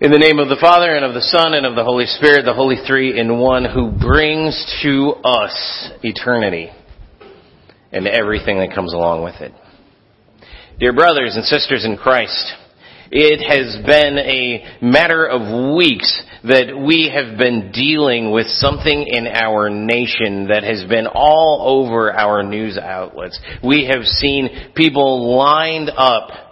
In the name of the Father and of the Son and of the Holy Spirit, the Holy Three in one who brings to us eternity and everything that comes along with it. Dear brothers and sisters in Christ, it has been a matter of weeks that we have been dealing with something in our nation that has been all over our news outlets. We have seen people lined up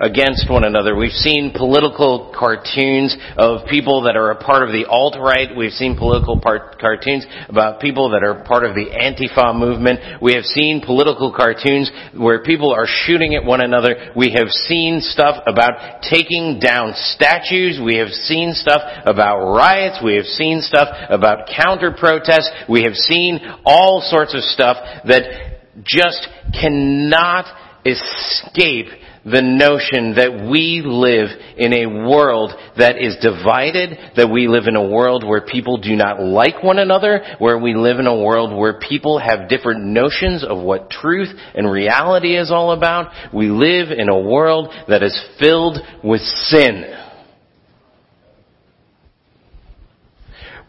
against one another. We've seen political cartoons of people that are a part of the alt-right. We've seen political part- cartoons about people that are part of the Antifa movement. We have seen political cartoons where people are shooting at one another. We have seen stuff about taking down statues. We have seen stuff about riots. We have seen stuff about counter protests. We have seen all sorts of stuff that just cannot escape the notion that we live in a world that is divided, that we live in a world where people do not like one another, where we live in a world where people have different notions of what truth and reality is all about. We live in a world that is filled with sin.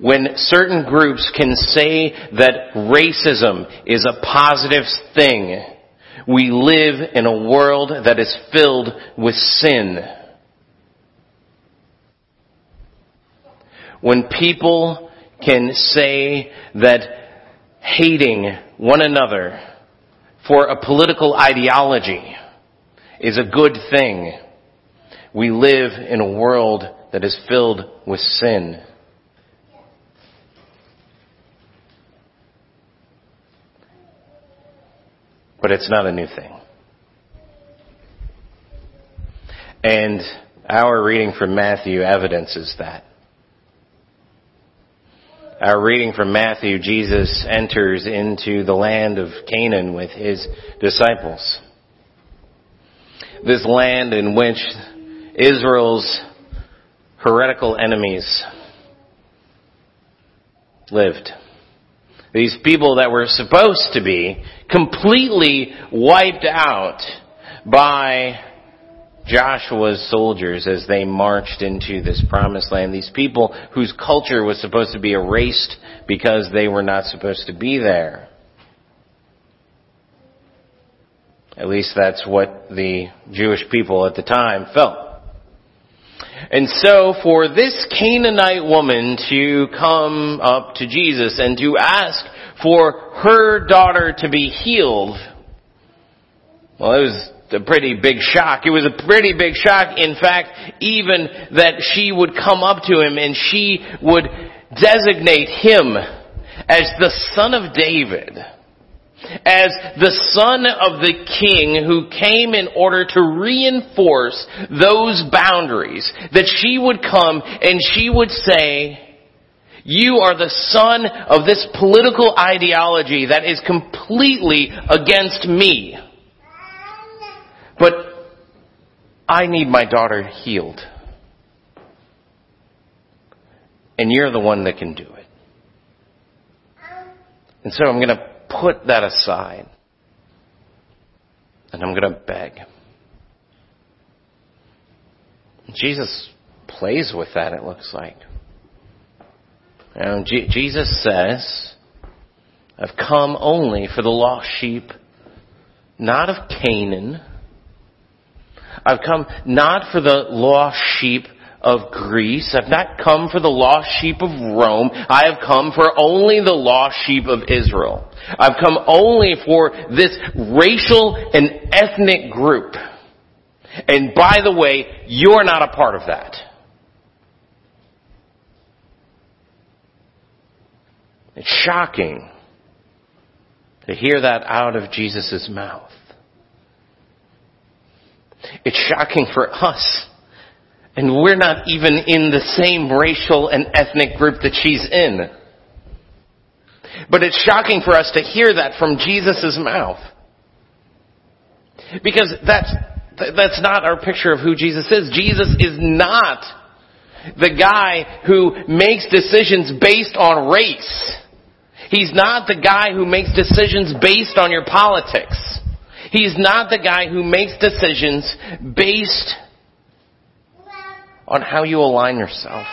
When certain groups can say that racism is a positive thing, we live in a world that is filled with sin. When people can say that hating one another for a political ideology is a good thing, we live in a world that is filled with sin. But it's not a new thing. And our reading from Matthew evidences that. Our reading from Matthew, Jesus enters into the land of Canaan with his disciples. This land in which Israel's heretical enemies lived. These people that were supposed to be completely wiped out by Joshua's soldiers as they marched into this promised land. These people whose culture was supposed to be erased because they were not supposed to be there. At least that's what the Jewish people at the time felt. And so for this Canaanite woman to come up to Jesus and to ask for her daughter to be healed, well, it was a pretty big shock. It was a pretty big shock, in fact, even that she would come up to him and she would designate him as the son of David as the son of the king who came in order to reinforce those boundaries, that she would come and she would say, you are the son of this political ideology that is completely against me. But I need my daughter healed. And you're the one that can do it. And so I'm going to put that aside. And I'm going to beg. Jesus plays with that, it looks like. Know, G- Jesus says, I've come only for the lost sheep, not of Canaan. I've come not for the lost sheep of Greece. I've not come for the lost sheep of Rome. I have come for only the lost sheep of Israel. I've come only for this racial and ethnic group. And by the way, you're not a part of that. It's shocking to hear that out of Jesus' mouth. It's shocking for us and we're not even in the same racial and ethnic group that she's in. But it's shocking for us to hear that from Jesus' mouth. Because that's, that's not our picture of who Jesus is. Jesus is not the guy who makes decisions based on race. He's not the guy who makes decisions based on your politics. He's not the guy who makes decisions based on how you align yourself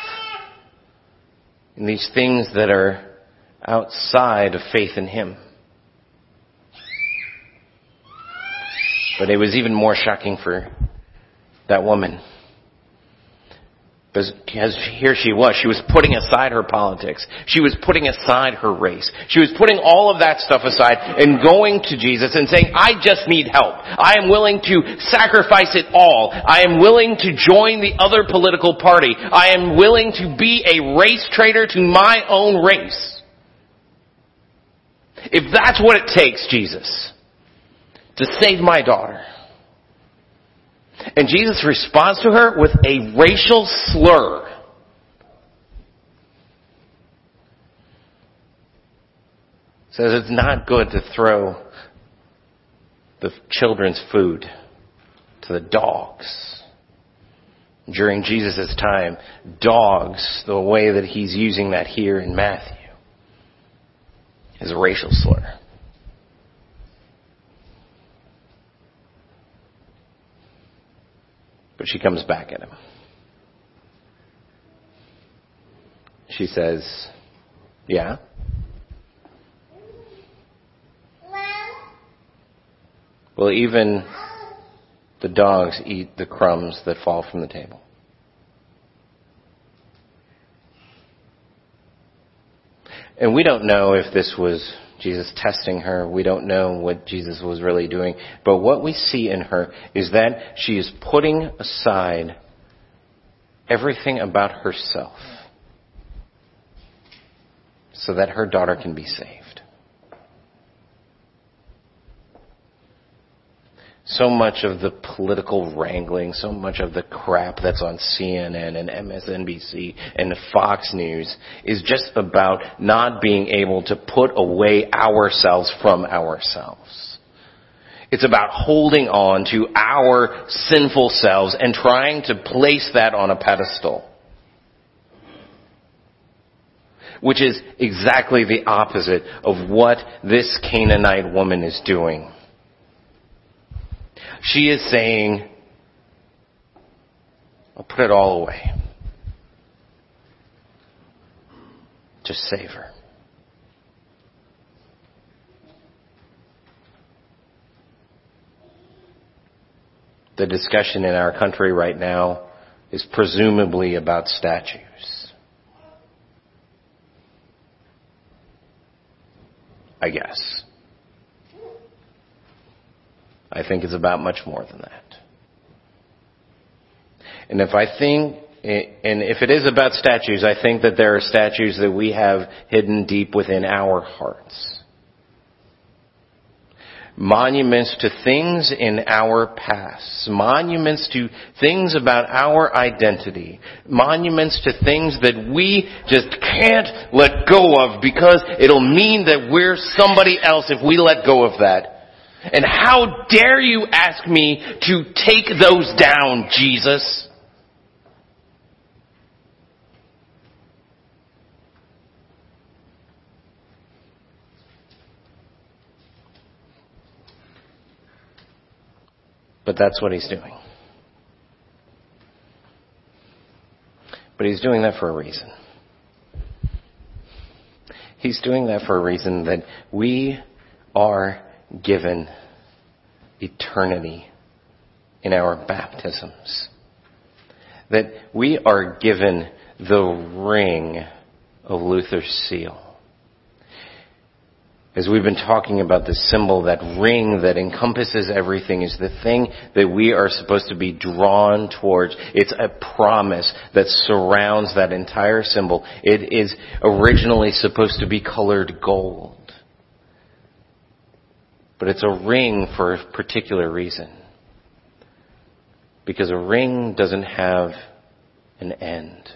in these things that are outside of faith in Him. But it was even more shocking for that woman. Because here she was. She was putting aside her politics. She was putting aside her race. She was putting all of that stuff aside and going to Jesus and saying, I just need help. I am willing to sacrifice it all. I am willing to join the other political party. I am willing to be a race traitor to my own race. If that's what it takes, Jesus, to save my daughter, and Jesus responds to her with a racial slur. Says it's not good to throw the children's food to the dogs. During Jesus' time, dogs, the way that he's using that here in Matthew, is a racial slur. But she comes back at him. She says, Yeah? Well, even the dogs eat the crumbs that fall from the table. And we don't know if this was Jesus testing her. We don't know what Jesus was really doing. But what we see in her is that she is putting aside everything about herself so that her daughter can be saved. So much of the political wrangling, so much of the crap that's on CNN and MSNBC and Fox News is just about not being able to put away ourselves from ourselves. It's about holding on to our sinful selves and trying to place that on a pedestal. Which is exactly the opposite of what this Canaanite woman is doing. She is saying, I'll put it all away. Just save her. The discussion in our country right now is presumably about statues. I guess. I think it's about much more than that. And if I think, and if it is about statues, I think that there are statues that we have hidden deep within our hearts. Monuments to things in our past. Monuments to things about our identity. Monuments to things that we just can't let go of because it'll mean that we're somebody else if we let go of that. And how dare you ask me to take those down, Jesus? But that's what he's doing. But he's doing that for a reason. He's doing that for a reason that we are given eternity in our baptisms. That we are given the ring of Luther's seal. As we've been talking about the symbol, that ring that encompasses everything is the thing that we are supposed to be drawn towards. It's a promise that surrounds that entire symbol. It is originally supposed to be colored gold. But it's a ring for a particular reason. Because a ring doesn't have an end.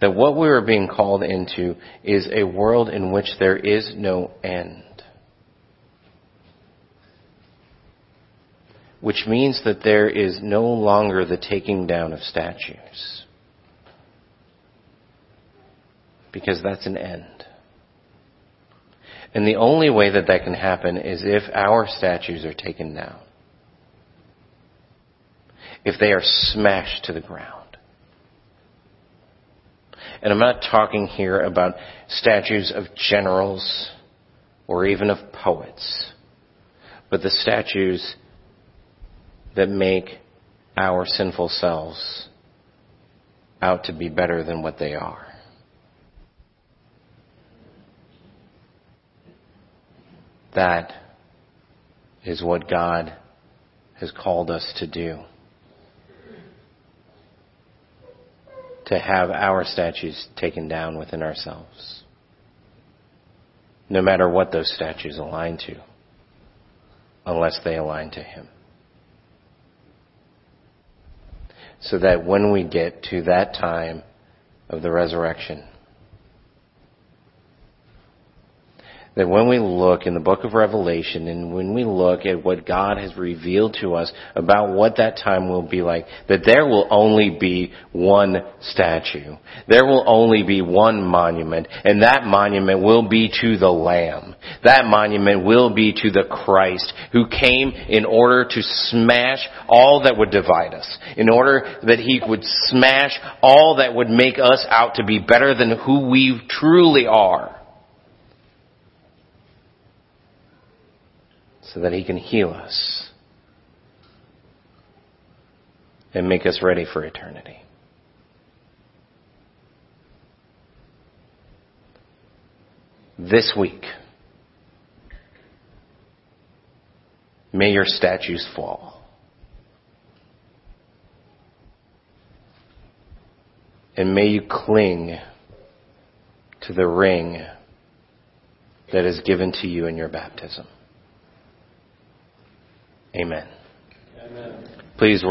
That what we are being called into is a world in which there is no end. Which means that there is no longer the taking down of statues. Because that's an end. And the only way that that can happen is if our statues are taken down. if they are smashed to the ground. And I'm not talking here about statues of generals or even of poets, but the statues that make our sinful selves out to be better than what they are. That is what God has called us to do. To have our statues taken down within ourselves. No matter what those statues align to, unless they align to Him. So that when we get to that time of the resurrection, that when we look in the book of Revelation and when we look at what God has revealed to us about what that time will be like, that there will only be one statue. There will only be one monument, and that monument will be to the Lamb. That monument will be to the Christ who came in order to smash all that would divide us, in order that he would smash all that would make us out to be better than who we truly are. So that He can heal us and make us ready for eternity. This week, may your statues fall. And may you cling to the ring that is given to you in your baptism. Amen. Amen. Please